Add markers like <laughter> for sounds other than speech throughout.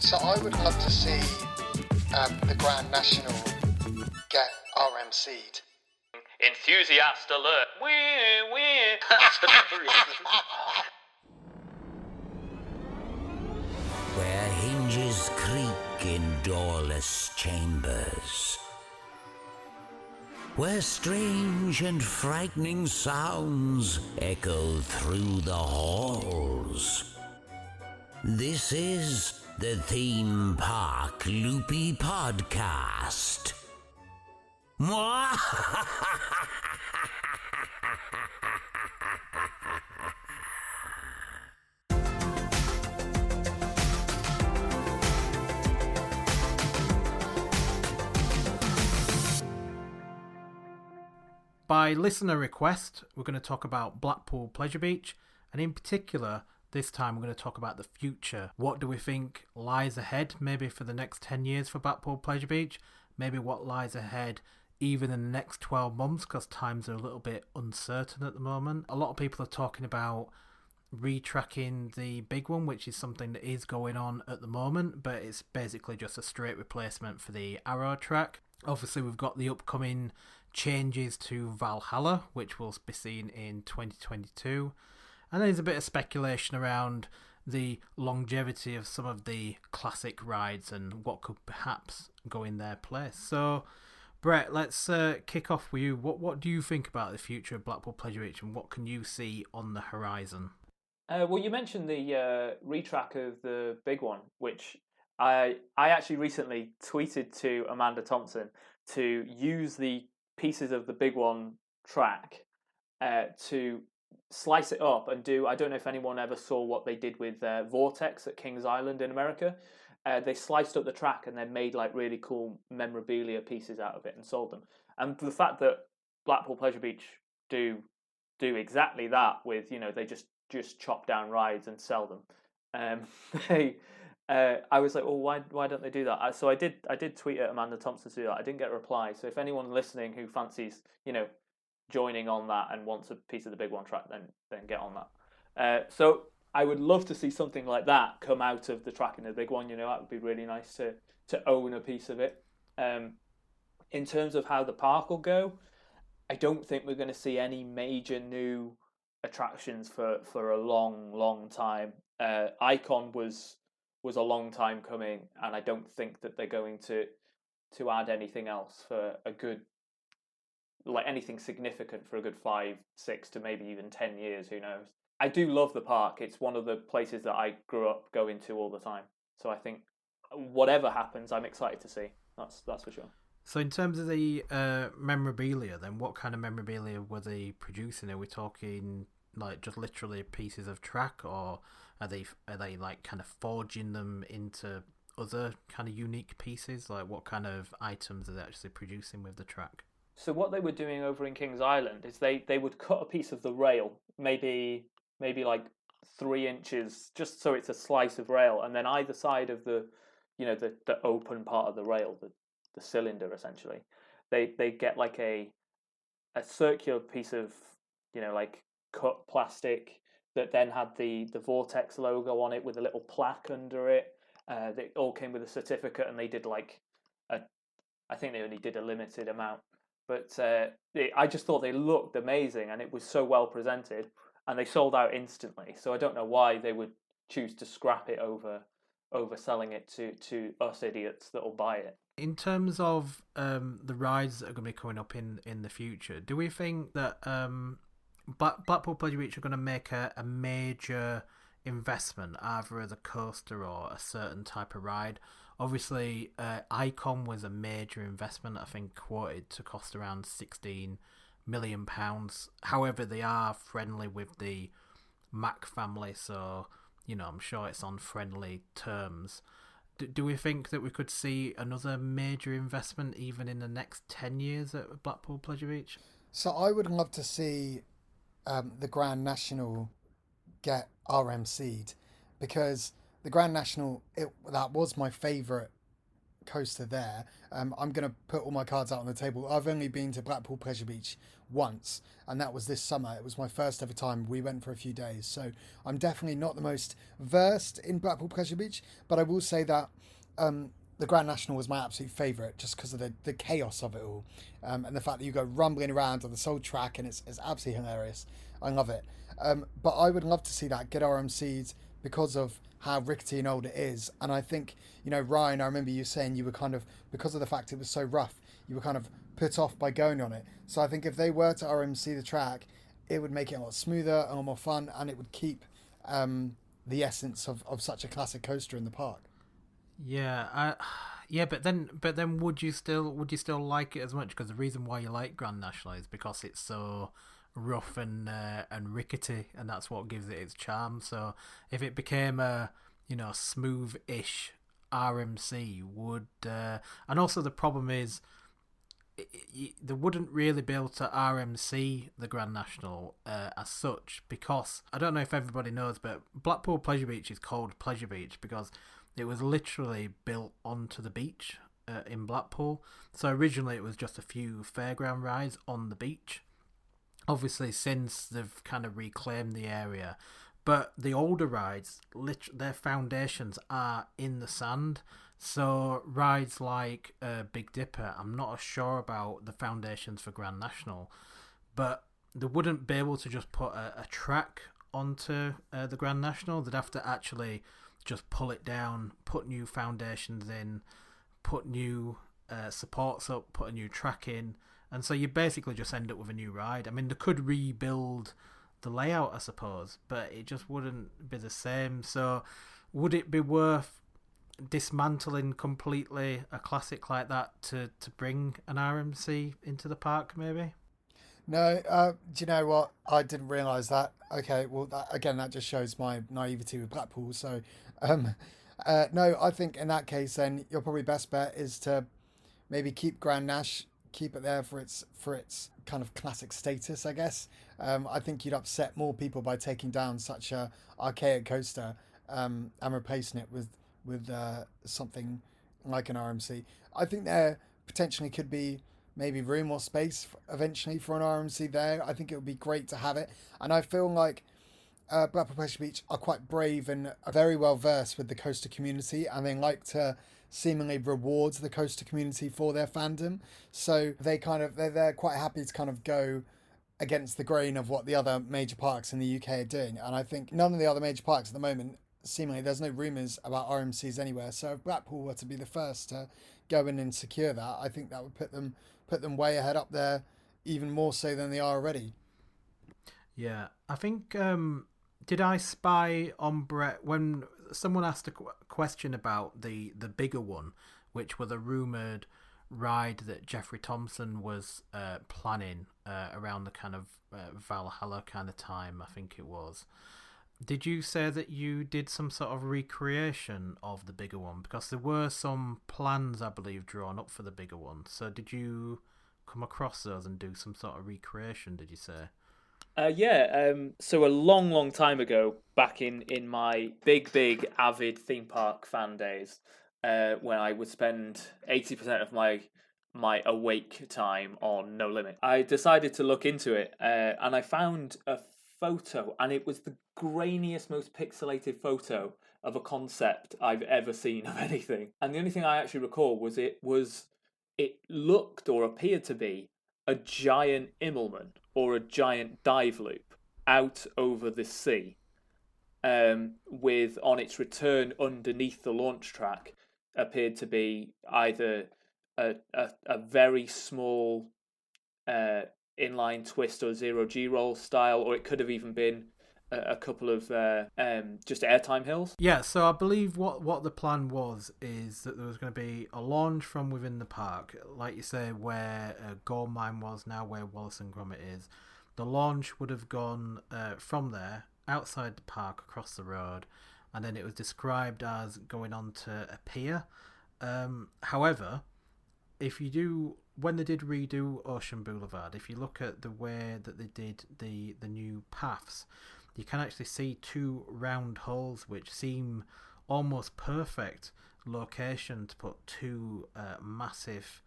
So I would love to see um, the Grand National get RMC'd. Enthusiast alert. Wee, wee. <laughs> where hinges creak in doorless chambers, where strange and frightening sounds echo through the halls. This is the Theme Park Loopy Podcast. By listener request, we're going to talk about Blackpool Pleasure Beach, and in particular, this time we're going to talk about the future. What do we think lies ahead, maybe for the next 10 years for Blackpool Pleasure Beach? Maybe what lies ahead even in the next 12 months, because times are a little bit uncertain at the moment. A lot of people are talking about retracking the big one, which is something that is going on at the moment, but it's basically just a straight replacement for the Arrow track. Obviously, we've got the upcoming changes to Valhalla, which will be seen in 2022. And there's a bit of speculation around the longevity of some of the classic rides and what could perhaps go in their place. So, Brett, let's uh, kick off with you. What what do you think about the future of Blackpool Pleasure Beach and what can you see on the horizon? Uh, well, you mentioned the uh, retrack of the big one, which I I actually recently tweeted to Amanda Thompson to use the pieces of the big one track uh, to slice it up and do. I don't know if anyone ever saw what they did with uh, Vortex at Kings Island in America. Uh, they sliced up the track and then made like really cool memorabilia pieces out of it and sold them. And the fact that Blackpool Pleasure Beach do do exactly that with you know they just just chop down rides and sell them. Um, <laughs> they uh, I was like, well, why why don't they do that? So I did I did tweet at Amanda Thompson to do that. I didn't get a reply. So if anyone listening who fancies, you know, joining on that and wants a piece of the big one track, then then get on that. Uh, so I would love to see something like that come out of the track in the big one. You know, that would be really nice to to own a piece of it. Um, in terms of how the park will go, I don't think we're going to see any major new attractions for for a long, long time. Uh, Icon was was a long time coming, and I don't think that they're going to to add anything else for a good like anything significant for a good five, six to maybe even ten years. Who knows? I do love the park. It's one of the places that I grew up going to all the time. So I think whatever happens, I'm excited to see. That's that's for sure. So in terms of the uh, memorabilia, then what kind of memorabilia were they producing? Are we talking like just literally pieces of track, or are they are they like kind of forging them into other kind of unique pieces? Like what kind of items are they actually producing with the track? So what they were doing over in Kings Island is they they would cut a piece of the rail, maybe maybe like three inches, just so it's a slice of rail, and then either side of the you know the the open part of the rail, the the cylinder essentially, they they get like a a circular piece of you know like cut plastic that then had the the Vortex logo on it with a little plaque under it. Uh, they all came with a certificate, and they did like a, I think they only did a limited amount, but uh, I just thought they looked amazing, and it was so well presented, and they sold out instantly. So I don't know why they would choose to scrap it over over selling it to to us idiots that will buy it. In terms of um, the rides that are going to be coming up in in the future, do we think that um, Black, Blackpool Pleasure Beach are going to make a, a major investment, either as a coaster or a certain type of ride. Obviously, uh, Icon was a major investment. I think quoted to cost around sixteen million pounds. However, they are friendly with the Mac family, so you know I'm sure it's on friendly terms. Do, do we think that we could see another major investment even in the next ten years at Blackpool Pleasure Beach? So I would love to see um, the Grand National get RMC'd because the Grand National it, that was my favourite coaster there. Um, I'm going to put all my cards out on the table. I've only been to Blackpool Pleasure Beach once, and that was this summer. It was my first ever time. We went for a few days, so I'm definitely not the most versed in Blackpool Pleasure Beach, but I will say that. Um, the Grand National was my absolute favourite just because of the, the chaos of it all um, and the fact that you go rumbling around on the soul track and it's, it's absolutely hilarious. I love it. Um, but I would love to see that get RMC'd because of how rickety and old it is. And I think, you know, Ryan, I remember you saying you were kind of, because of the fact it was so rough, you were kind of put off by going on it. So I think if they were to RMC the track, it would make it a lot smoother and a lot more fun and it would keep um, the essence of, of such a classic coaster in the park. Yeah, I, yeah, but then, but then, would you still would you still like it as much? Because the reason why you like Grand National is because it's so rough and uh, and rickety, and that's what gives it its charm. So if it became a you know smooth-ish RMC, would uh, and also the problem is. they wouldn't really be able to RMC the Grand National uh, as such because I don't know if everybody knows, but Blackpool Pleasure Beach is called Pleasure Beach because it was literally built onto the beach uh, in Blackpool. So originally it was just a few fairground rides on the beach. Obviously, since they've kind of reclaimed the area, but the older rides, lit- their foundations are in the sand. So rides like uh, Big Dipper, I'm not sure about the foundations for Grand National, but they wouldn't be able to just put a, a track onto uh, the Grand National. They'd have to actually just pull it down, put new foundations in, put new uh, supports up, put a new track in, and so you basically just end up with a new ride. I mean, they could rebuild the layout, I suppose, but it just wouldn't be the same. So, would it be worth dismantling completely a classic like that to, to bring an RMC into the park, maybe? No, uh, do you know what? I didn't realise that. Okay, well, that, again, that just shows my naivety with Blackpool. So, um, uh, no, I think in that case, then your probably best bet is to maybe keep Grand Nash, keep it there for its for its kind of classic status, I guess. Um, I think you'd upset more people by taking down such a archaic coaster um, and replacing it with with uh, something like an RMC. I think there potentially could be maybe room or space eventually for an RMC there. I think it would be great to have it, and I feel like uh, Blackpool Pleasure Beach are quite brave and very well versed with the coaster community, and they like to seemingly rewards the coaster community for their fandom. So they kind of they're, they're quite happy to kind of go against the grain of what the other major parks in the UK are doing. And I think none of the other major parks at the moment, seemingly, there's no rumours about RMCs anywhere. So if Blackpool were to be the first to go in and secure that, I think that would put them put them way ahead up there, even more so than they are already. Yeah, I think um, did I spy on Brett when someone asked a question about the the bigger one, which was a rumored ride that Geoffrey Thompson was uh, planning uh, around the kind of uh, Valhalla kind of time, I think it was. Did you say that you did some sort of recreation of the bigger one? Because there were some plans, I believe, drawn up for the bigger one. So did you come across those and do some sort of recreation? Did you say? Uh, yeah, um, so a long, long time ago, back in, in my big, big avid theme park fan days, uh, when I would spend eighty percent of my my awake time on No Limit, I decided to look into it, uh, and I found a photo, and it was the grainiest, most pixelated photo of a concept I've ever seen <laughs> of anything. And the only thing I actually recall was it was it looked or appeared to be a giant Immelmann or a giant dive loop out over the sea, um, with on its return underneath the launch track appeared to be either a a, a very small uh, inline twist or zero G roll style, or it could have even been a, couple of uh, um, just airtime hills. Yeah, so I believe what, what the plan was is that there was going to be a launch from within the park, like you say, where uh, Gold Mine was now, where Wallace and Gromit is. The launch would have gone uh, from there outside the park across the road, and then it was described as going on to a pier. Um, however, if you do when they did redo Ocean Boulevard, if you look at the way that they did the the new paths, you can actually see two round holes which seem almost perfect location to put two uh, massive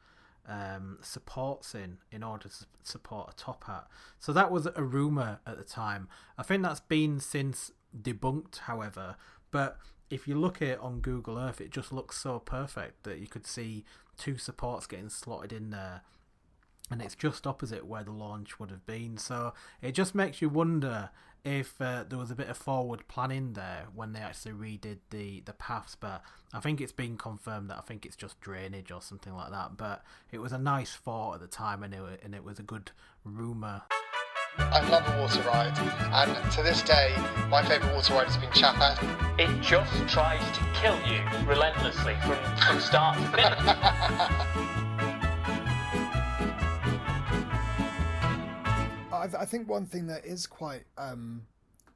um, supports in in order to support a top hat. So that was a rumor at the time. I think that's been since debunked, however. But if you look at it on Google Earth, it just looks so perfect that you could see two supports getting slotted in there. And it's just opposite where the launch would have been. So it just makes you wonder if uh, there was a bit of forward planning there when they actually redid the, the paths. But I think it's been confirmed that I think it's just drainage or something like that. But it was a nice thought at the time and it, and it was a good rumour. I love a water ride, and to this day, my favourite water ride has been Chapel. It just tries to kill you relentlessly from, from start to finish. <laughs> I, I think one thing that is quite um,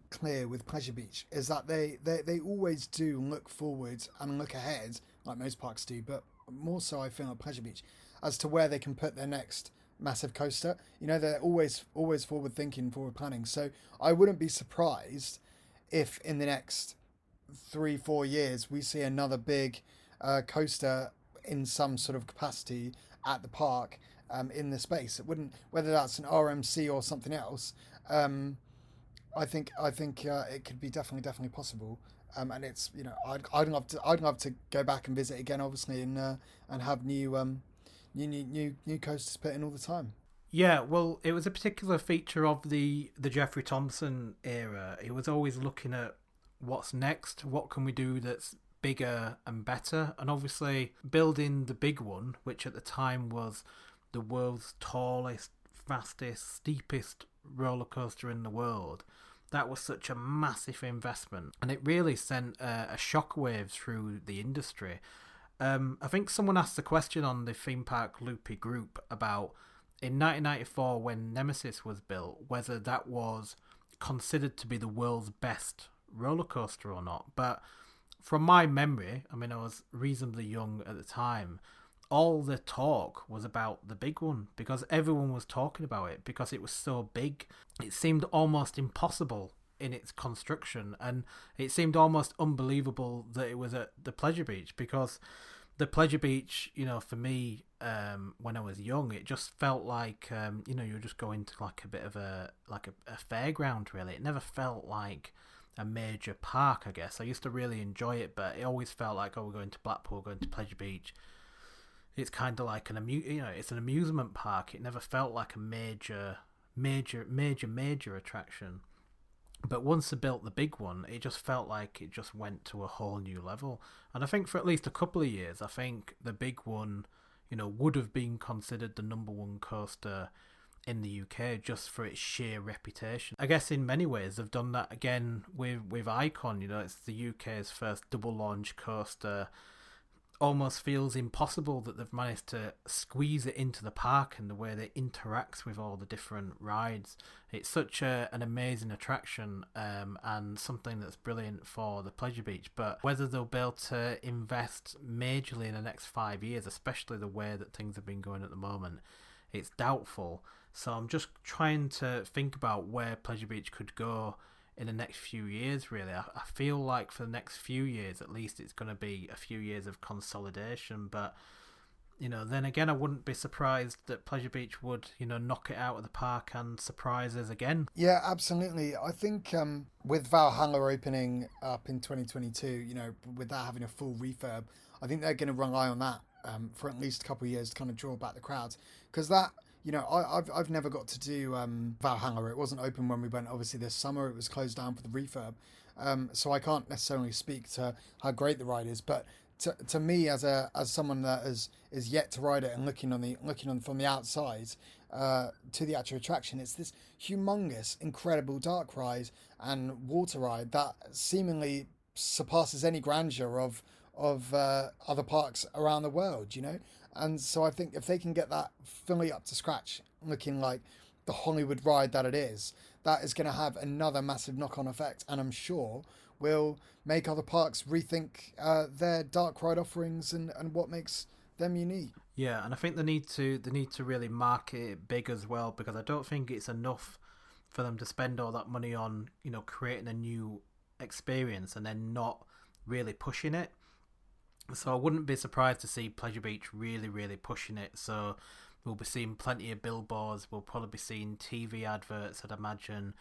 clear with Pleasure Beach is that they, they, they always do look forward and look ahead, like most parks do, but more so I feel at Pleasure Beach, as to where they can put their next massive coaster. You know, they're always always forward thinking, forward planning. So I wouldn't be surprised if in the next three, four years we see another big uh, coaster in some sort of capacity at the park um, in the space. It wouldn't whether that's an RMC or something else. Um, I think I think uh, it could be definitely definitely possible. Um, and it's you know I'd, I'd love to I'd love to go back and visit again obviously and uh, and have new um new new new new coasters put in all the time. Yeah, well, it was a particular feature of the the Geoffrey Thompson era. He was always looking at what's next, what can we do that's bigger and better, and obviously building the big one, which at the time was the world's tallest, fastest, steepest roller coaster in the world. That was such a massive investment, and it really sent a, a shockwave through the industry. Um, I think someone asked a question on the theme park loopy group about in 1994 when Nemesis was built, whether that was considered to be the world's best roller coaster or not. But from my memory, I mean, I was reasonably young at the time. All the talk was about the big one because everyone was talking about it because it was so big. It seemed almost impossible in its construction, and it seemed almost unbelievable that it was at the Pleasure Beach because the Pleasure Beach, you know, for me, um, when I was young, it just felt like, um, you know, you were just going to like a bit of a like a, a fairground. Really, it never felt like a major park. I guess I used to really enjoy it, but it always felt like, oh, we're going to Blackpool, going to Pleasure Beach. It's kind of like an amu- you know, it's an amusement park. It never felt like a major, major, major, major attraction. But once they built the big one, it just felt like it just went to a whole new level. And I think for at least a couple of years, I think the big one, you know, would have been considered the number one coaster in the UK just for its sheer reputation. I guess in many ways they've done that again with with Icon. You know, it's the UK's first double launch coaster almost feels impossible that they've managed to squeeze it into the park and the way that it interacts with all the different rides. It's such a, an amazing attraction um, and something that's brilliant for the Pleasure Beach. But whether they'll be able to invest majorly in the next five years, especially the way that things have been going at the moment, it's doubtful. So I'm just trying to think about where Pleasure Beach could go in the next few years, really. I, I feel like for the next few years, at least, it's going to be a few years of consolidation. But, you know, then again, I wouldn't be surprised that Pleasure Beach would, you know, knock it out of the park and surprise us again. Yeah, absolutely. I think um, with Valhalla opening up in 2022, you know, with that having a full refurb, I think they're going to rely on that um, for at least a couple of years to kind of draw back the crowds. Because that you know, I, have I've never got to do um, Valhalla. It wasn't open when we went. Obviously, this summer it was closed down for the refurb, um, so I can't necessarily speak to how great the ride is. But to, to me, as a as someone that is is yet to ride it and looking on the looking on from the outside uh, to the actual attraction, it's this humongous, incredible dark ride and water ride that seemingly surpasses any grandeur of of uh, other parks around the world. You know, and so I think if they can get that fully up to scratch, looking like the Hollywood ride that it is, that is going to have another massive knock on effect. And I'm sure will make other parks rethink uh, their dark ride offerings and, and what makes them unique. Yeah, and I think they need to they need to really market it big as well because I don't think it's enough for them to spend all that money on you know creating a new experience and then not really pushing it. So I wouldn't be surprised to see Pleasure Beach really, really pushing it. So we'll be seeing plenty of billboards. We'll probably be seeing TV adverts. I'd imagine.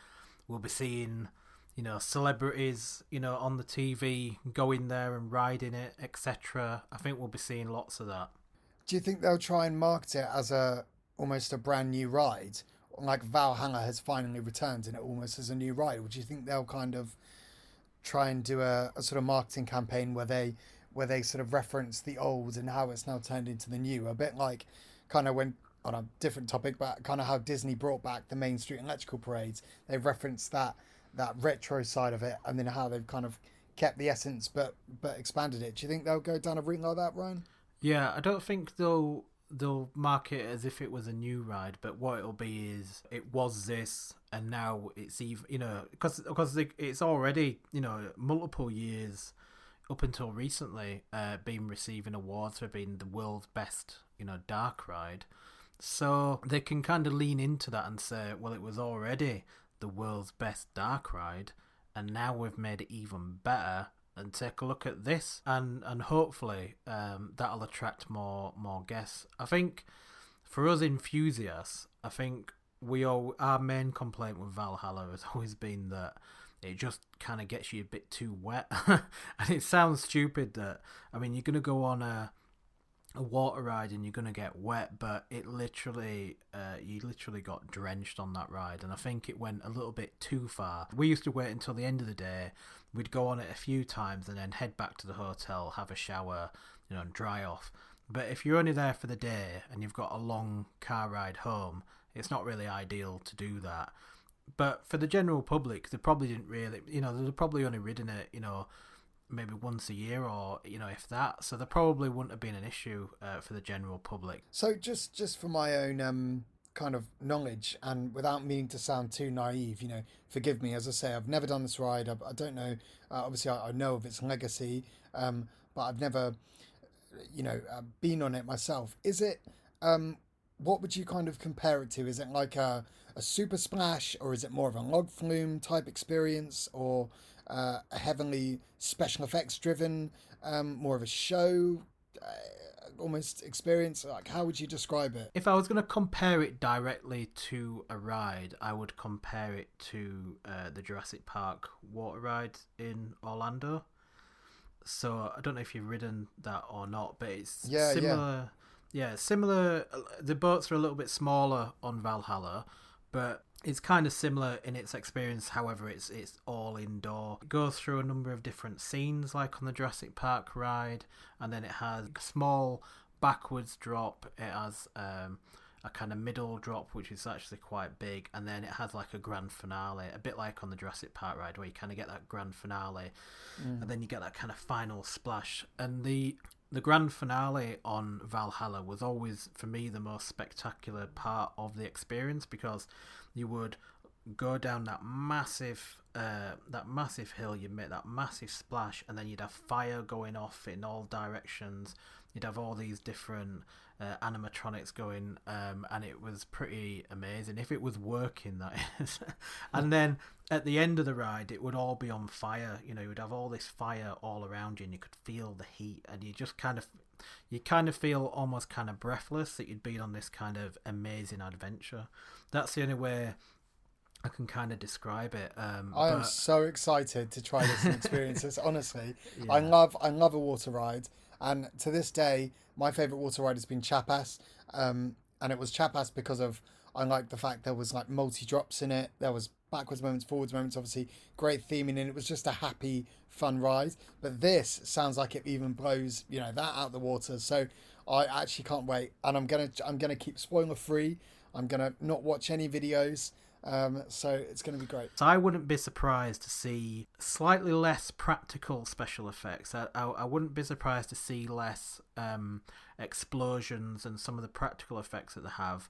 We'll be seeing, you know, celebrities, you know, on the TV going there and riding it, etc. I think we'll be seeing lots of that. Do you think they'll try and market it as a almost a brand new ride, like Valhalla has finally returned and it almost as a new ride? Would you think they'll kind of try and do a, a sort of marketing campaign where they where they sort of reference the old and how it's now turned into the new, a bit like kind of when on a different topic, but kind of how Disney brought back the Main Street Electrical Parades. They've referenced that that retro side of it, and then how they've kind of kept the essence but but expanded it. Do you think they'll go down a route like that, Ryan? Yeah, I don't think they'll they'll mark it as if it was a new ride, but what it'll be is it was this, and now it's even you know because because it's already you know multiple years up until recently uh, been receiving awards for being the world's best you know dark ride. So they can kind of lean into that and say, well, it was already the world's best dark ride, and now we've made it even better. And take a look at this, and and hopefully um, that'll attract more more guests. I think for us enthusiasts, I think we all our main complaint with Valhalla has always been that it just kind of gets you a bit too wet, <laughs> and it sounds stupid that I mean you're gonna go on a a water ride and you're gonna get wet, but it literally, uh, you literally got drenched on that ride, and I think it went a little bit too far. We used to wait until the end of the day. We'd go on it a few times and then head back to the hotel, have a shower, you know, and dry off. But if you're only there for the day and you've got a long car ride home, it's not really ideal to do that. But for the general public, they probably didn't really, you know, they'd probably only ridden it, you know, maybe once a year or you know if that. So there probably wouldn't have been an issue uh, for the general public. So just just for my own um kind of knowledge and without meaning to sound too naive you know forgive me. As i say i've never done this ride. I, I don't know uh, obviously I, I, know of its legacy um but i've never you know uh, been on it myself. Is it um what would you kind of compare it to? Is it like a, a super splash or is it more of a log flume type experience or uh, a heavily special effects driven, um, more of a show uh, almost experience? Like, how would you describe it? If I was going to compare it directly to a ride, I would compare it to uh, the Jurassic Park water ride in Orlando. So I don't know if you've ridden that or not, but it's yeah, similar. Yeah. yeah, similar. The boats are a little bit smaller on Valhalla, but it's kind of similar in its experience. However, it's it's all indoor. It goes through a number of different scenes, like on the Jurassic Park ride, and then it has a small backwards drop. It has um, a kind of middle drop, which is actually quite big, and then it has like a grand finale, a bit like on the Jurassic Park ride, where you kind of get that grand finale, mm. and then you get that kind of final splash. And the the grand finale on Valhalla was always, for me, the most spectacular part of the experience because you would go down that massive uh, that massive hill you'd make that massive splash and then you'd have fire going off in all directions. You'd have all these different uh, animatronics going um, and it was pretty amazing if it was working that is. <laughs> And then at the end of the ride it would all be on fire you know you would have all this fire all around you and you could feel the heat and you just kind of you kind of feel almost kind of breathless that you'd been on this kind of amazing adventure. That's the only way I can kind of describe it. Um, I am so excited to try this and experience this. Honestly, <laughs> yeah. I love I love a water ride, and to this day, my favorite water ride has been Chiapas, um, and it was Chiapas because of I like the fact there was like multi drops in it. There was backwards moments, forwards moments, obviously great theming, and it was just a happy, fun ride. But this sounds like it even blows, you know, that out the water. So I actually can't wait, and I'm gonna I'm gonna keep spoiler free. I'm gonna not watch any videos. Um, so it's going to be great. So I wouldn't be surprised to see slightly less practical special effects. I, I, I wouldn't be surprised to see less um, explosions and some of the practical effects that they have.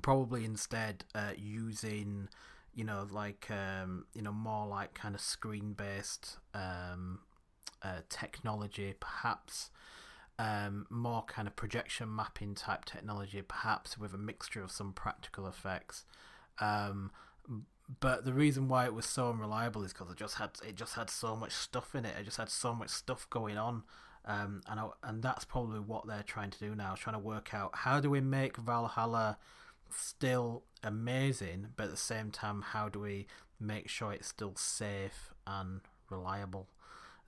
Probably instead uh, using you know, like um, you know, more like kind of screen based um, uh, technology, perhaps um, more kind of projection mapping type technology, perhaps with a mixture of some practical effects. Um, but the reason why it was so unreliable is because it just had it just had so much stuff in it. It just had so much stuff going on, um, and I, and that's probably what they're trying to do now, trying to work out how do we make Valhalla still amazing, but at the same time, how do we make sure it's still safe and reliable?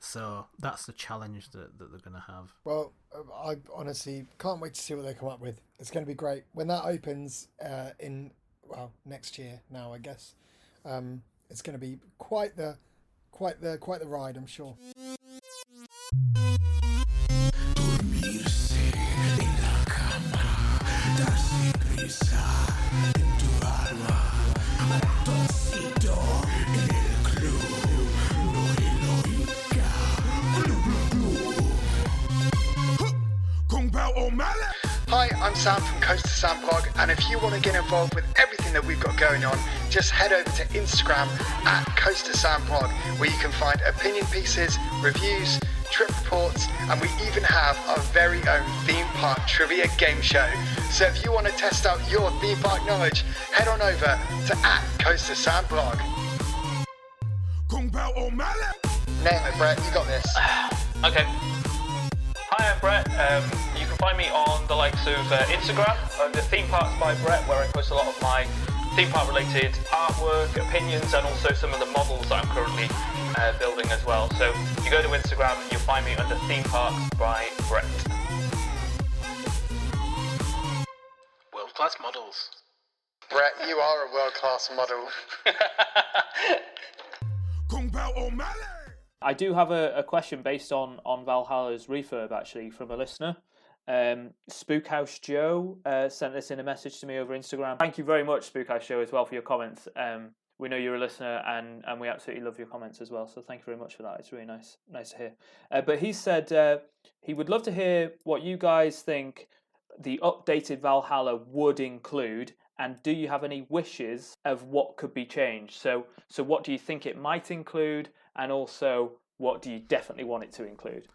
So that's the challenge that, that they're going to have. Well, I honestly can't wait to see what they come up with. It's going to be great when that opens uh, in well next year. Now, I guess um, it's going to be quite the quite the quite the ride. I'm sure. Hi, I'm Sam from Coast to Sam and if you want to get involved with everything that we've got going on, just head over to Instagram at Coast to Sam where you can find opinion pieces, reviews, trip reports, and we even have our very own theme park trivia game show. So if you want to test out your theme park knowledge, head on over to at Coast to Sam Blog. Name it, Brett. You got this. <sighs> Okay. Hi, I'm Brett. Um, you can find me on the likes of uh, Instagram, under Theme Parks by Brett, where I post a lot of my theme park related artwork, opinions, and also some of the models that I'm currently uh, building as well. So if you go to Instagram and you'll find me under Theme Parks by Brett. World class models. Brett, you are a world-class model. <laughs> I do have a, a question based on on Valhalla's refurb actually from a listener. Um, Spookhouse Joe uh, sent this in a message to me over Instagram. Thank you very much, Spookhouse Joe, as well for your comments. Um, we know you're a listener, and, and we absolutely love your comments as well. So thank you very much for that. It's really nice nice to hear. Uh, but he said uh, he would love to hear what you guys think the updated Valhalla would include, and do you have any wishes of what could be changed? So so what do you think it might include, and also what do you definitely want it to include?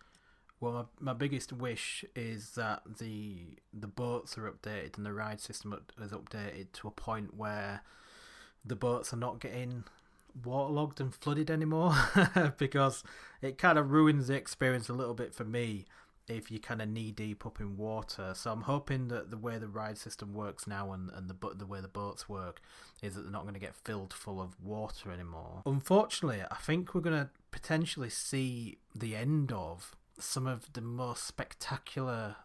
Well, my, my biggest wish is that the the boats are updated and the ride system is updated to a point where the boats are not getting waterlogged and flooded anymore <laughs> because it kind of ruins the experience a little bit for me if you're kind of knee deep up in water. So I'm hoping that the way the ride system works now and, and the the way the boats work is that they're not going to get filled full of water anymore. Unfortunately, I think we're going to potentially see the end of some of the most spectacular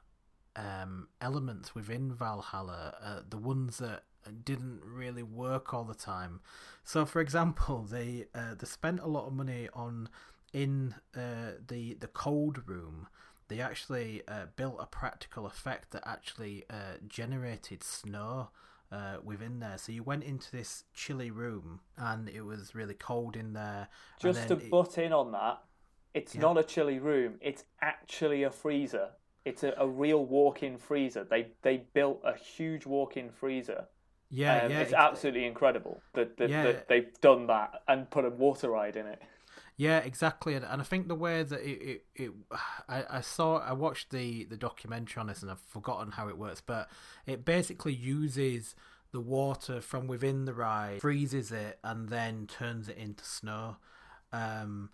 um, elements within Valhalla, uh, the ones that didn't really work all the time. So, for example, they uh, they spent a lot of money on in uh, the the cold room. They actually uh, built a practical effect that actually uh, generated snow uh, within there. So you went into this chilly room and it was really cold in there. Just to it- butt in on that, it's Yeah. not a chilly room. It's actually a freezer. It's a, a real walk-in freezer. They they built a huge walk-in freezer. yeah, Um, yeah, it's ex- absolutely incredible that, that, Yeah. that they've done that and put a water ride in it. Yeah, exactly, and, and I think the way that it, it, it <sighs> I, I saw, I watched the the documentary on this, and I've forgotten how it works, but it basically uses the water from within the ride, freezes it, and then turns it into snow. Um,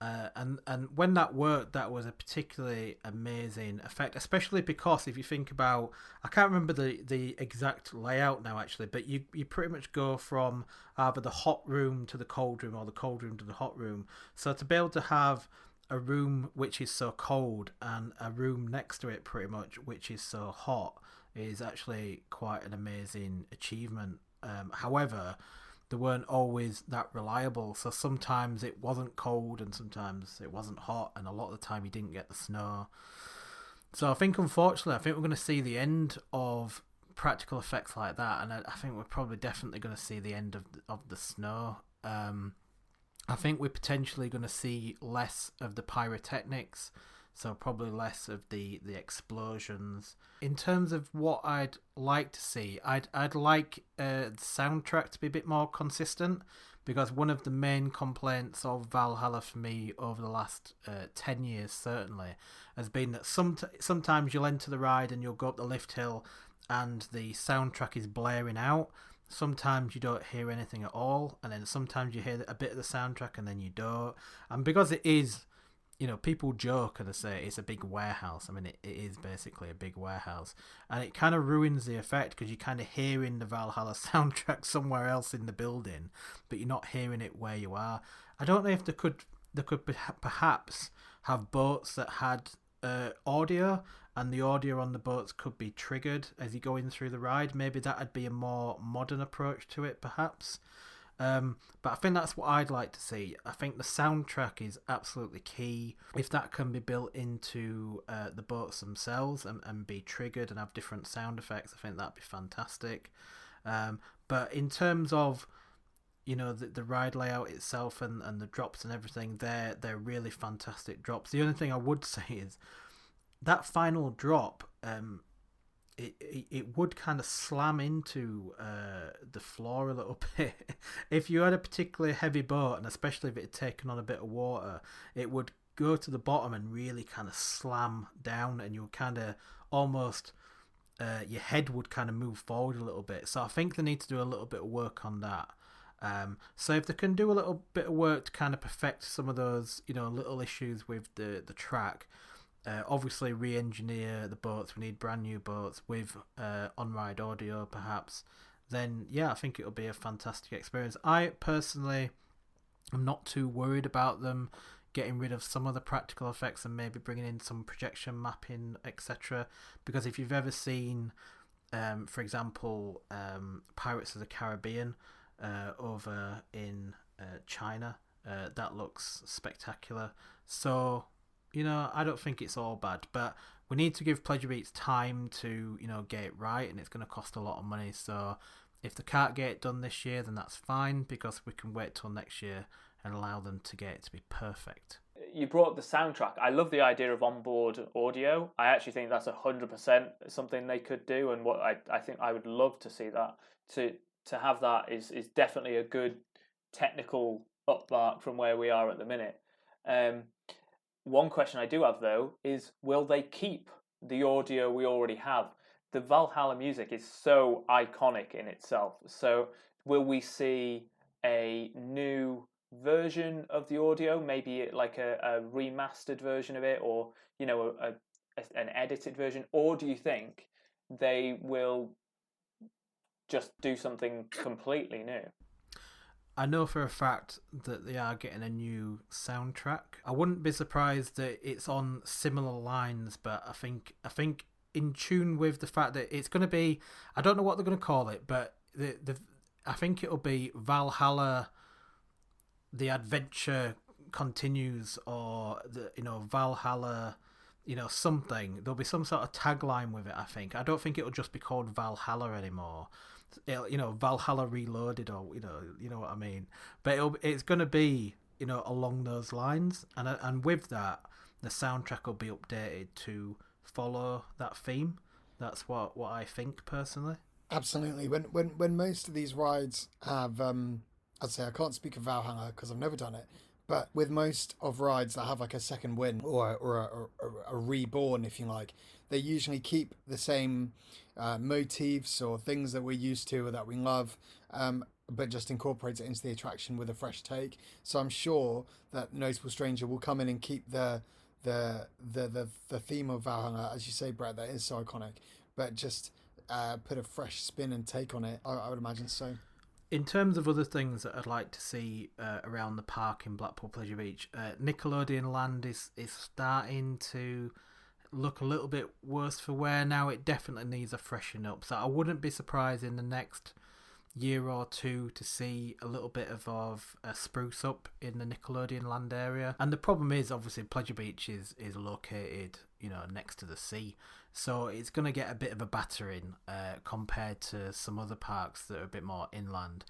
uh, and and when that worked, that was a particularly amazing effect, especially because if you think about, I can't remember the, the exact layout now actually, but you you pretty much go from either the hot room to the cold room or the cold room to the hot room. So to be able to have a room which is so cold and a room next to it pretty much which is so hot is actually quite an amazing achievement. Um, however, they weren't always that reliable. So sometimes it wasn't cold and sometimes it wasn't hot, and a lot of the time you didn't get the snow. So I think, unfortunately, I think we're going to see the end of practical effects like that, and I, I think we're probably definitely going to see the end of the, of the snow. Um, I think we're potentially going to see less of the pyrotechnics, so probably less of the the explosions. In terms of what I'd like to see, I'd I'd like uh, the soundtrack to be a bit more consistent because one of the main complaints of Valhalla for me over the last uh, ten years certainly has been that some sometimes you'll enter the ride and you'll go up the lift hill and the soundtrack is blaring out sometimes you don't hear anything at all, and then sometimes you hear a bit of the soundtrack and then you don't. And because it is, you know, people joke and they say it's a big warehouse. I mean, it, it is basically a big warehouse, and it kind of ruins the effect because you're kind of hearing the Valhalla <laughs> soundtrack somewhere else in the building, but you're not hearing it where you are. I don't know if they could they could perhaps have boats that had uh, audio and the audio on the boats could be triggered as you're going through the ride. Maybe that'd be a more modern approach to it, perhaps. Um, but I think that's what I'd like to see. I think the soundtrack is absolutely key. If that can be built into uh, the boats themselves and, and be triggered and have different sound effects, I think that'd be fantastic. Um, but in terms of you know the, the ride layout itself and, and the drops and everything, they're they're really fantastic drops. The only thing I would <laughs> say is that final drop, um, it, it, would kind of slam into uh, the floor a little <laughs> bit. if you had a particularly heavy boat, and especially if it had taken on a bit of water, it would go to the bottom and really kind of slam down, and you would kind of almost. Uh, your head would kind of move forward a little bit. So I think they need to do a little bit of work on that. Um, so if they can do a little bit of work to kind of perfect some of those, you know, little issues with the the track, uh, obviously re-engineer the boats. We need brand new boats with uh, on-ride audio, perhaps. Then yeah, I think it'll be a fantastic experience. I personally am not too worried about them getting rid of some of the practical effects and maybe bringing in some projection mapping, etc. Because if you've ever seen, um, for example, um, Pirates of the Caribbean uh, over in uh, China, uh, that looks spectacular. So you know, I don't think it's all bad, but we need to give Pleasure Beach time to, you know, get it right, and it's going to cost a lot of money. So if they can't get it done this year, then that's fine because we can wait till next year and allow them to get it to be perfect. You brought up the soundtrack. I love the idea of onboard audio. I actually think that's hundred percent something they could do, and what I, I think I would love to see that. To to have that is is definitely a good technical upmark from where we are at the minute. Um, one question I do have though is will they keep the audio we already have? The Valhalla music is so iconic in itself. So will we see a new version of the audio, maybe like a, a remastered version of it, or you know, a, a, an edited version, or do you think they will just do something completely new? I know for a fact that they are getting a new soundtrack. I wouldn't be surprised that it's on similar lines, but I think I think in tune with the fact that it's going to be I don't know what they're going to call it, but the the I think it'll be Valhalla the adventure continues or the you know Valhalla you know something. There'll be some sort of tagline with it I think. I don't think it'll just be called Valhalla anymore you know Valhalla Reloaded or you know you know what I mean. But it's going to be you know along those lines, and and with that, the soundtrack will be updated to follow that theme. That's what what I think personally. Absolutely. When when when most of these rides have, um, I'd say I can't speak of Valhalla because I've never done it. But with most of rides that have like a second win or or a, a, a reborn, if you like, they usually keep the same uh, motifs or things that we're used to or that we love, um, but just incorporate it into the attraction with a fresh take. So I'm sure that Notable Stranger will come in and keep the the the the, the theme of Valhalla, as you say, Brett, that is so iconic, but just uh, put a fresh spin and take on it. I, I would imagine so. In terms of other things that I'd like to see uh, around the park in Blackpool Pleasure Beach, uh, Nickelodeon Land is is starting to look a little bit worse for wear now. It definitely needs a freshen up. So I wouldn't be surprised in the next year or two to see a little bit of, of a spruce up in the Nickelodeon land area. And the problem is obviously Pleasure Beach is, is located, you know, next to the sea. So it's going to get a bit of a battering uh, compared to some other parks that are a bit more inland.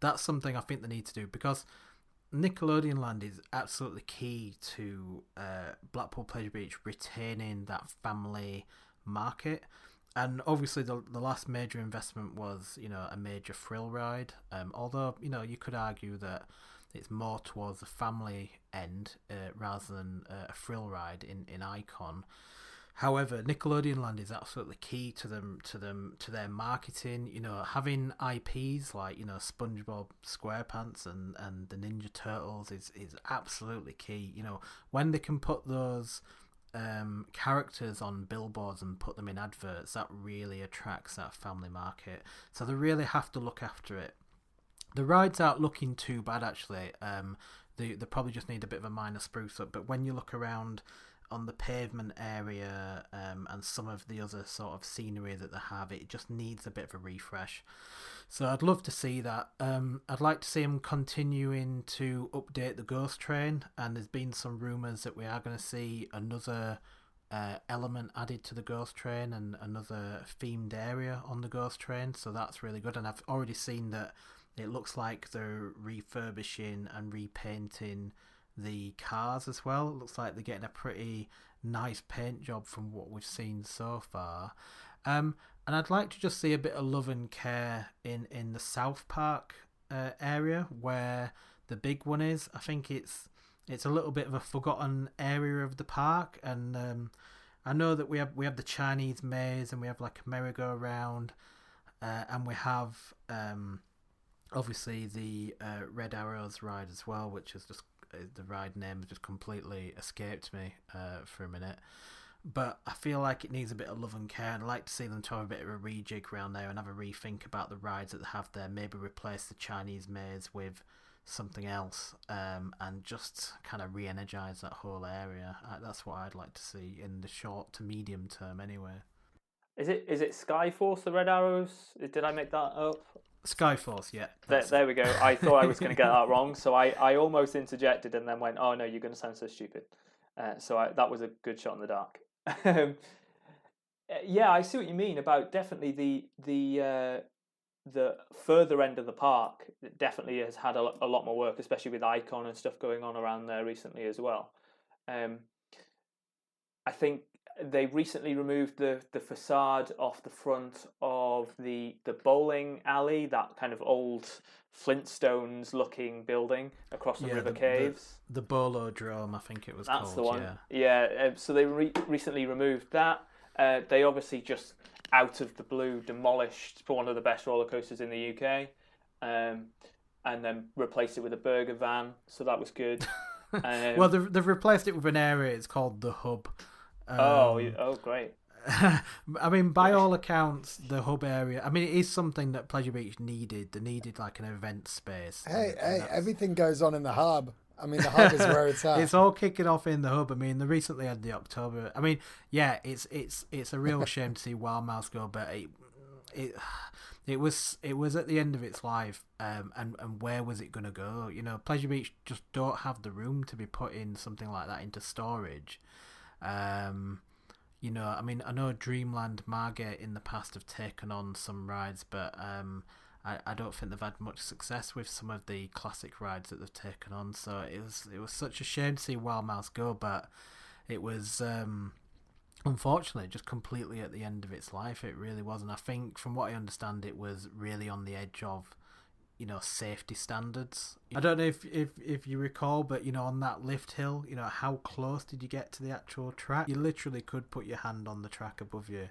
That's something I think they need to do because Nickelodeon Land is absolutely key to uh, Blackpool Pleasure Beach retaining that family market. And obviously, the the last major investment was you know a major thrill ride. Um, although you know you could argue that it's more towards the family end uh, rather than uh, a thrill ride in in Icon. However, Nickelodeon Land is absolutely key to them to them to their marketing. You know, having IPs like you know SpongeBob SquarePants and and the Ninja Turtles is is absolutely key. You know, when they can put those um, characters on billboards and put them in adverts, that really attracts that family market. So they really have to look after it. The rides aren't looking too bad actually. Um, they they probably just need a bit of a minor spruce up. But when you look around on the pavement area um, and some of the other sort of scenery that they have, it just needs a bit of a refresh. So I'd love to see that. Um, I'd like to see them continuing to update the Ghost Train, and there's been some rumours that we are going to see another uh, element added to the Ghost Train and another themed area on the Ghost Train. So that's really good, and I've already seen that it looks like they're refurbishing and repainting the cars as well. It looks like they're getting a pretty nice paint job from what we've seen so far. Um, and I'd like to just see a bit of love and care in in the South Park uh, area where the big one is. I think it's it's a little bit of a forgotten area of the park, and um, I know that we have we have the Chinese maze and we have like a merry-go-round, uh, and we have um, obviously the uh, Red Arrows ride as well, which is just the ride name just completely escaped me uh, for a minute. But I feel like it needs a bit of love and care. I'd like to see them have a bit of a rejig around there and have a rethink about the rides that they have there. Maybe replace the Chinese maze with something else um, and just kind of re energize that whole area. Uh, that's what I'd like to see in the short to medium term, anyway. Is it is it Skyforce the Red Arrows? Did I make that up? Skyforce, yeah. There, there we go. I thought I was going to get that <laughs> wrong, so I, I almost interjected and then went, "Oh no, you're going to sound so stupid." Uh, so I, that was a good shot in the dark. <laughs> um, yeah, I see what you mean about definitely the the uh, the further end of the park. That definitely has had a, a lot more work, especially with Icon and stuff going on around there recently as well. Um, I think they recently removed the the facade off the front of the the bowling alley, that kind of old Flintstones looking building across the Yeah, river the- caves. The, the Bolodrome, I think it was That's called. the one. Yeah. Yeah. uh, so they re- recently removed that. Uh, they obviously just out of the blue demolished one of the best roller coasters in the UK, um, and then replaced it with a burger van. So that was good. <laughs> Um, well, they've, they've replaced it with an area. It's called the Hub. Oh, Um, y- oh, great. <laughs> I mean, by all accounts, the hub area. I mean, it is something that Pleasure Beach needed. They needed like an event space. Hey, and- and hey, that's- everything goes on in the hub. I mean, the <laughs> hub is where it's at. It's all kicking off in the hub. I mean, they recently had the October. I mean, yeah, it's it's it's a real <laughs> shame to see Wild Mouse go, but it it it was it was at the end of its life. Um, and and where was it gonna go? You know, Pleasure Beach just don't have the room to be putting something like that into storage. Um, you know, I mean, I know Dreamland Margate in the past have taken on some rides, but um, I, I don't think they've had much success with some of the classic rides that they've taken on. So it was it was such a shame to see Wild Mouse go, but it was um, unfortunately just completely at the end of its life. It really was, and I think from what I understand, it was really on the edge of you know safety standards. I don't know if if if you recall, but you know on that lift hill, you know how close did you get to the actual track? You literally could put your hand on the track above you.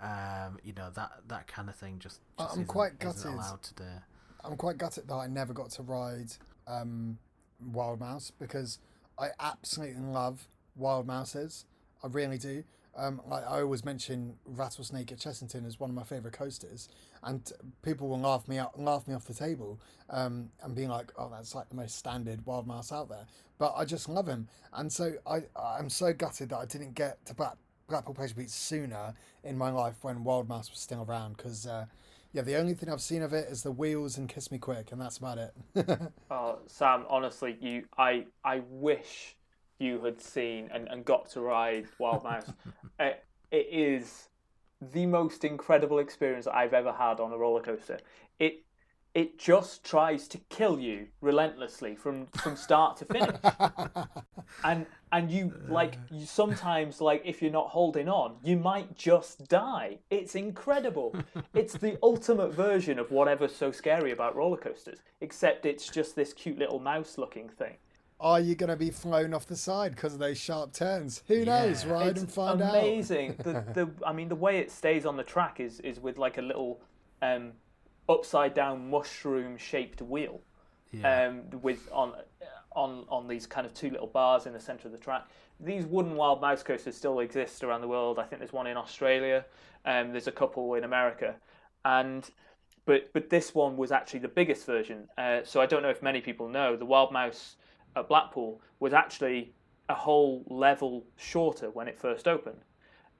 Um, you know that that kind of thing just, I- just I'm isn't, quite isn't gutted. allowed today. I'm quite gutted that I never got to ride um, Wild Mouse because I absolutely love Wild Mouses. I really do. Um, like I always mention Rattlesnake at Chessington as one of my favourite coasters, and people will laugh me out, laugh me off the table, um, and being like, "Oh, that's like the most standard Wild Mouse out there." But I just love him, and so I I'm so gutted that I didn't get to Black, Blackpool Pleasure Beach sooner in my life when Wild Mouse was still around because. Uh, yeah, the only thing I've seen of it is the wheels and Kiss Me Quick, and that's about it. <laughs> Oh, Sam, honestly, you, I, I wish you had seen and, and got to ride Wild Mouse. uh, <laughs> it is the most incredible experience I've ever had on a roller coaster. It, it just tries to kill you relentlessly from from start to finish, <laughs> and and you like you sometimes like if you're not holding on, you might just die. It's incredible. <laughs> it's the ultimate version of whatever's so scary about roller coasters, except it's just this cute little mouse looking thing. Are you going to be flown off the side because of those sharp turns? Who knows? Yeah. Ride it's and find out. amazing. <laughs> the, the I mean, the way it stays on the track is is with like a little um, upside down mushroom shaped wheel. Yeah. um, with on on on these kind of two little bars in the center of the track. These wooden wild mouse coasters still exist around the world. I think there's one in Australia. Um, there's a couple in America, and but but this one was actually the biggest version. Uh, so I don't know if many people know the wild mouse at Blackpool was actually a whole level shorter when it first opened.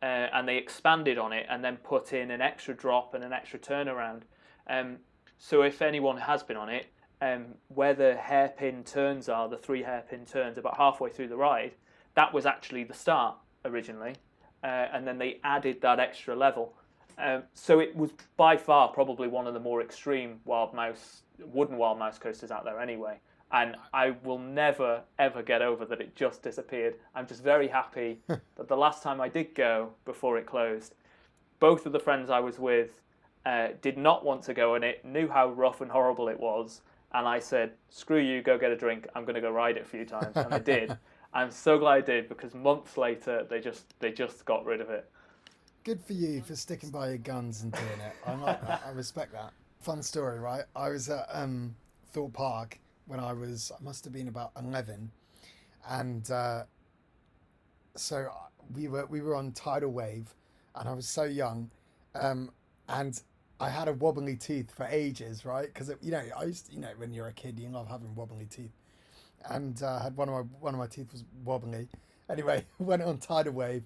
Uh, and they expanded on it and then put in an extra drop and an extra turnaround. Um, so if anyone has been on it, um, where the hairpin turns are, the three hairpin turns about halfway through the ride, that was actually the start originally, uh, and then they added that extra level. Um, so it was by far probably one of the more extreme wild mouse, wooden wild mouse coasters out there anyway. And I will never ever get over that it just disappeared. I'm just very happy <laughs> that the last time I did go before it closed, both of the friends I was with uh, did not want to go on it, knew how rough and horrible it was, and I said, "Screw you, go get a drink. I'm going to go ride it a few times," and I did. <laughs> I'm so glad I did because months later they just they just got rid of it. Good for you for sticking by your guns and doing it. I like that. I respect that. Fun story, right? I was at um, Thorpe Park when I was, I must have been about 11. And uh, so we were we were on Tidal Wave and I was so young. Um, and I had a wobbly tooth for ages, right? Because, you know, I used to, you know, when you're a kid, you love having wobbly teeth. And uh, had one of my one of my teeth was wobbly. Anyway, <laughs> went on Tidal Wave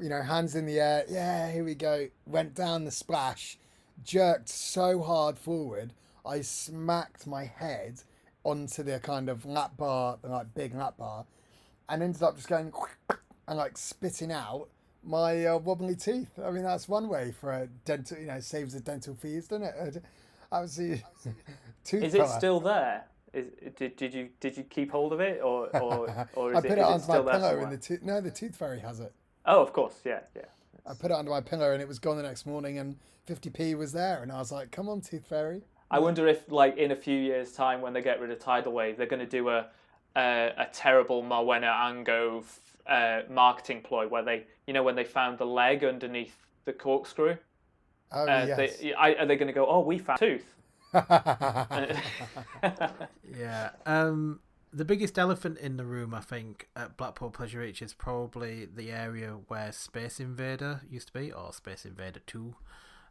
you know, hands in the air. Yeah, here we go. Went down the splash, jerked so hard forward, I smacked my head onto the kind of lap bar, the like big lap bar, and ended up just going <laughs> and like spitting out my uh, wobbly teeth. I mean, that's one way for a dental, you know, saves the dental fees, doesn't it? Absolutely. <laughs> tooth Is it still there? Is, did, did you did you keep hold of it or or, <laughs> or is I it, put it is onto my pillow, and the tooth. No, the tooth fairy has it. Oh, of course, yeah, yeah. I put it under my pillow and it was gone the next morning and 50p was there and I was like, come on, Tooth Fairy. I wonder if, like, in a few years' time, when they get rid of Tidal Wave, they're going to do a a, a terrible Marwena Ango uh, marketing ploy where they, you know, when they found the leg underneath the corkscrew, Oh, uh, yes. they, I, are they going to go, oh, we found a tooth? <laughs> Yeah. Um, the biggest elephant in the room, I think, at Blackpool Pleasure Beach is probably the area where Space Invader used to be, or Space Invader 2,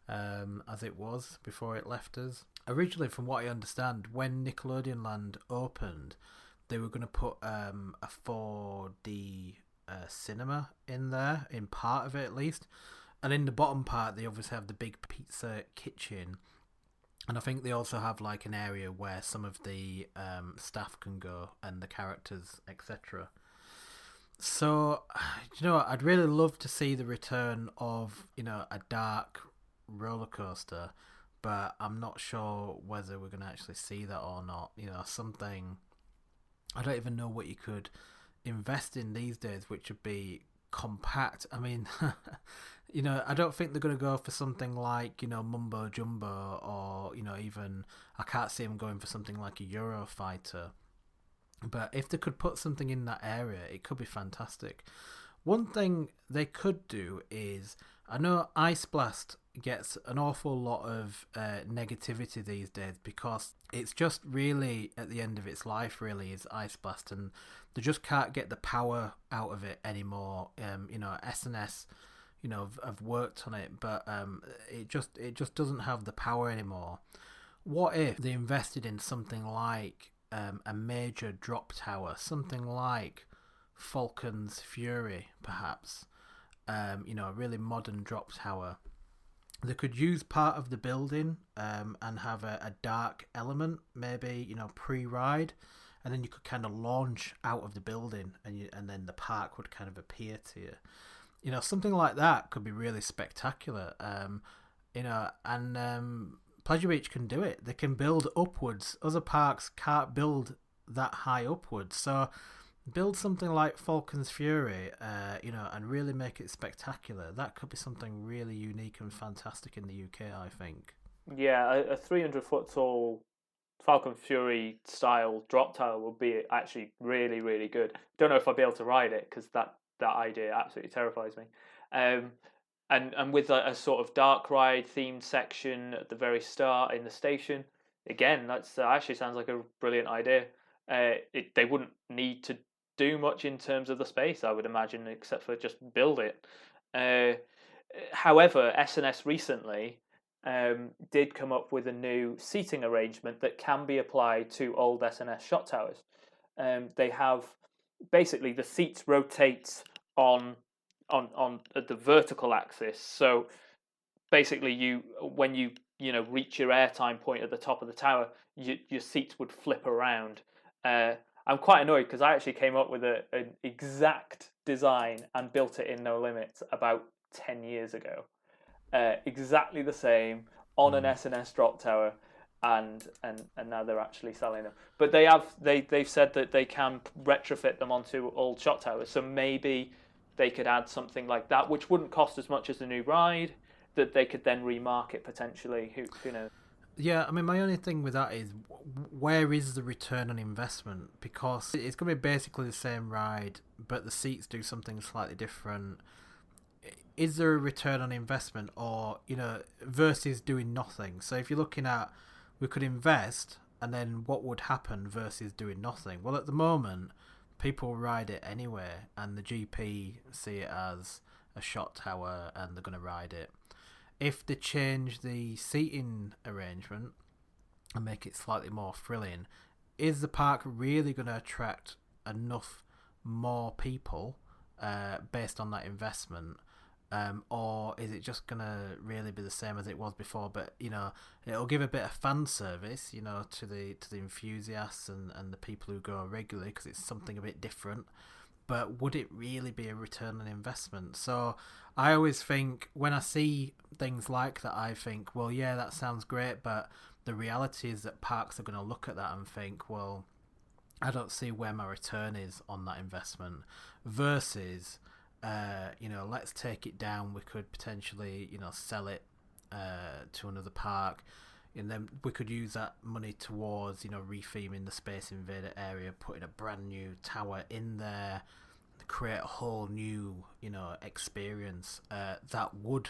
um, as it was before it left us. Originally, from what I understand, when Nickelodeon Land opened, they were going to put um, a 4D uh, cinema in there, in part of it at least. And in the bottom part, they obviously have the big pizza kitchen. And I think they also have like an area where some of the um, staff can go and the characters, etc. So, you know, I'd really love to see the return of you know a dark roller coaster, but I'm not sure whether we're going to actually see that or not. You know, something I don't even know what you could invest in these days, which would be compact. I mean, <laughs> you know, I don't think they're going to go for something like, you know, Mumbo Jumbo or, you know, even, I can't see them going for something like a Eurofighter. But if they could put something in that area, it could be fantastic. One thing they could do is, I know Ice Blast gets an awful lot of uh, negativity these days because it's just really at the end of its life, really, is Ice Blast, and they just can't get the power out of it anymore. Um, you know, S&S, you know, have, have worked on it, but um, it just it just doesn't have the power anymore. What if they invested in something like um, a major drop tower, something like Falcon's Fury, perhaps? Um, you know, a really modern drop tower. They could use part of the building um, and have a, a dark element, maybe you know pre-ride, and then you could kind of launch out of the building, and you, and then the park would kind of appear to you. You know, something like that could be really spectacular. Um, you know, and um, Pleasure Beach can do it. They can build upwards. Other parks can't build that high upwards. So build something like Falcon's Fury, uh, you know, and really make it spectacular. That could be something really unique and fantastic in the UK, I think. Yeah, a, a 300 foot tall Falcon Fury style drop tower would be actually really really good. Don't know if I'd be able to ride it because that that idea absolutely terrifies me. Um, and and with a, a, sort of dark ride themed section at the very start in the station, again that's uh, actually sounds like a brilliant idea. Uh, it, they wouldn't need to do much in terms of the space, I would imagine, except for just build it. Uh, however, S&S recently um, did come up with a new seating arrangement that can be applied to old S&S shot towers. Um, they have basically the seats rotate on on on the vertical axis. So basically, you when you you know reach your airtime point at the top of the tower, you, your seats would flip around. Uh, I'm quite annoyed because I actually came up with a, an exact design and built it in No Limits about 10 years ago. Uh, exactly the same on an S&S hmm. drop tower, and and and now they're actually selling them. But they have they they've said that they can retrofit them onto old shot towers. So maybe they could add something like that, which wouldn't cost as much as the new ride. That they could then remarket potentially. Who who knows? Yeah, I mean, my only thing with that is where is the return on investment? Because it's going to be basically the same ride, but the seats do something slightly different. Is there a return on investment, or you know, versus doing nothing? So if you're looking at, we could invest, and then what would happen versus doing nothing? Well, at the moment, people ride it anyway, and the GP see it as a shot tower, and they're going to ride it if they change the seating arrangement and make it slightly more thrilling, is the park really going to attract enough more people uh, based on that investment? Um, or is it just gonna really be the same as it was before? But you know, it'll give a bit of fan service, you know, to the to the enthusiasts and, and the people who go regularly because it's something a bit different but would it really be a return on investment? So I always think when I see things like that, I think, well, yeah, that sounds great, but the reality is that parks are going to look at that and think, well, I don't see where my return is on that investment versus, uh, you know, let's take it down. We could potentially, you know, sell it uh, to another park and then we could use that money towards you know retheming the Space Invader area, putting a brand new tower in there, create a whole new you know experience uh, that would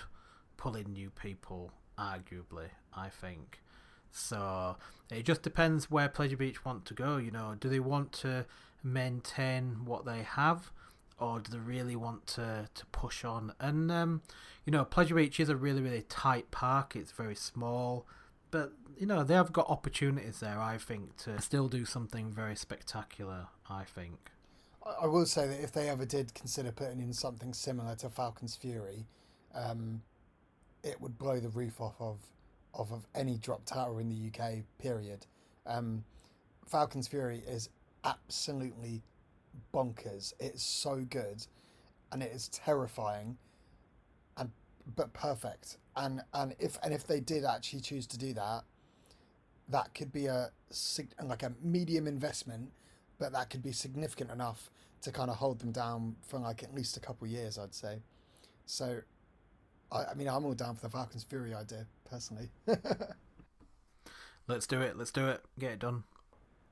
pull in new people. Arguably, I think. So it just depends where Pleasure Beach want to go. You know, do they want to maintain what they have, or do they really want to to push on? And um, you know, Pleasure Beach is a really really tight park. It's very small but you know they have got opportunities there. I think to still do something very spectacular. I think. I will say that if they ever did consider putting in something similar to Falcon's Fury, um, it would blow the roof off of off of any drop tower in the UK. Period. Um, Falcon's Fury is absolutely bonkers. It's so good, and it is terrifying, and but perfect and and if and if they did actually choose to do that, that could be a like a medium investment, but that could be significant enough to kind of hold them down for like at least a couple years, I'd say. So, I, I mean, I'm all down for the Falcons Fury idea personally. <laughs> Let's do it. Let's do it. Get it done.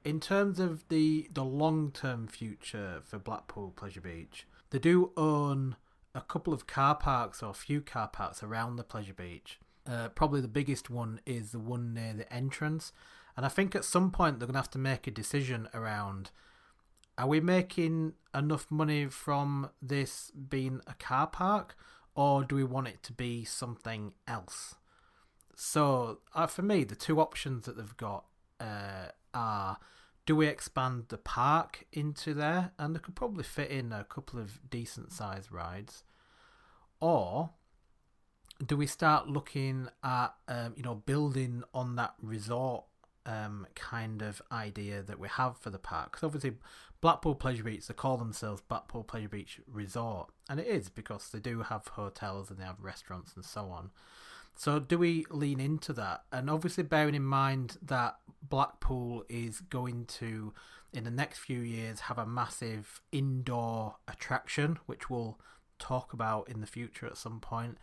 In terms of the the long term future for Blackpool Pleasure Beach, they do own a couple of car parks or a few car parks around the pleasure beach. Uh, probably the biggest one is the one near the entrance. And I think at some point they're going to have to make a decision around are we making enough money from this being a car park or do we want it to be something else? So, uh, for me, the two options that they've got uh, are do we expand the park into there? And they could probably fit in a couple of decent sized rides. Or do we start looking at, um, you know, building on that resort um, kind of idea that we have for the park? Because obviously, Blackpool Pleasure Beach, they call themselves Blackpool Pleasure Beach Resort. And it is because they do have hotels and they have restaurants and so on. So do we lean into that? And obviously bearing in mind that Blackpool is going to in the next few years have a massive indoor attraction which we'll talk about in the future at some point.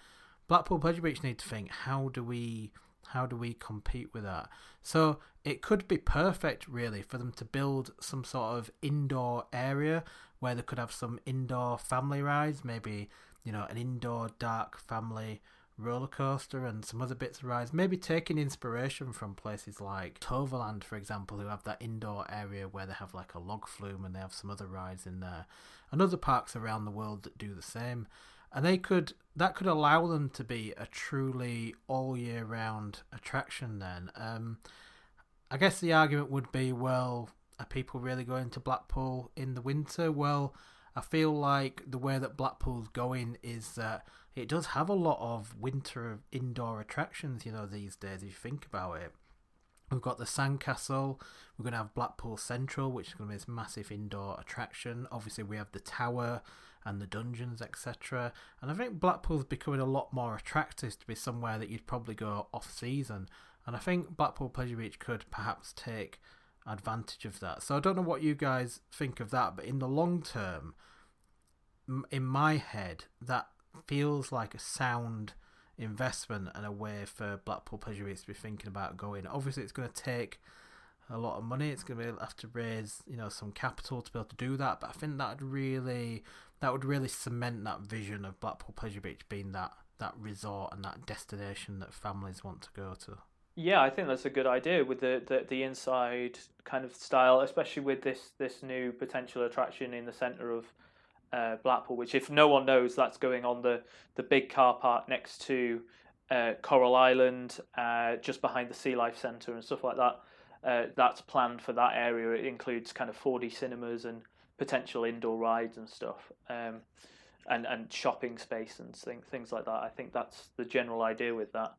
Blackpool Pleasure Beach need to think how do we How do we compete with that? So it could be perfect, really, for them to build some sort of indoor area where they could have some indoor family rides, maybe you know an indoor dark family roller coaster and some other bits of rides. Maybe taking inspiration from places like Toverland, for example, who have that indoor area where they have like a log flume and they have some other rides in there, and other parks around the world that do the same. And they could that could allow them to be a truly all year round attraction then. Um, i guess the argument would be well are people really going to blackpool in the winter? Well i feel like the way that blackpool's going is that it does have a lot of winter indoor attractions you know these days if you think about it We've got the Sandcastle. We're going to have Blackpool Central, which is going to be this massive indoor attraction. Obviously, we have the Tower and the dungeons, etc. And I think Blackpool's becoming a lot more attractive to be somewhere that you'd probably go off season. And I think Blackpool Pleasure Beach could perhaps take advantage of that. So I don't know what you guys think of that, but in the long term, in my head, that feels like a sound investment and a way for Blackpool Pleasure Beach to be thinking about going. Obviously, it's going to take a lot of money. It's going to be have to raise you know some capital to be able to do that. But I think that would really that would really cement that vision of Blackpool Pleasure Beach being that that resort and that destination that families want to go to. Yeah, I think that's a good idea with the, the, the inside kind of style, especially with this this new potential attraction in the centre of uh, Blackpool. Which, if no one knows, that's going on the the big car park next to uh, Coral Island, uh, just behind the Sea Life Centre and stuff like that. Uh, that's planned for that area. It includes kind of 4D cinemas and potential indoor rides and stuff, um, and and shopping space and things things like that. I think that's the general idea with that.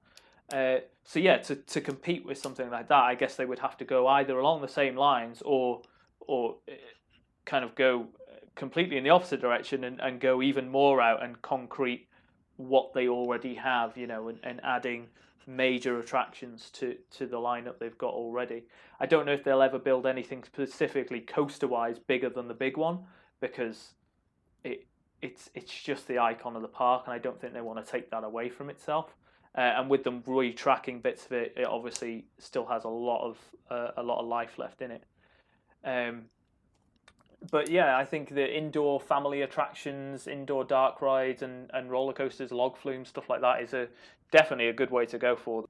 Uh, so yeah, to to compete with something like that, I guess they would have to go either along the same lines or or uh, kind of go completely in the opposite direction and, and go even more out and concrete what they already have, you know, and, and adding major attractions to, to the lineup they've got already. I don't know if they'll ever build anything specifically coaster wise bigger than the big one because it it's it's just the icon of the park, and I don't think they want to take that away from itself. Uh, and with them retracking bits of it, it obviously still has a lot of uh, a lot of life left in it. Um, but yeah, I think the indoor family attractions, indoor dark rides, and, and roller coasters, log flumes, stuff like that is a definitely a good way to go for.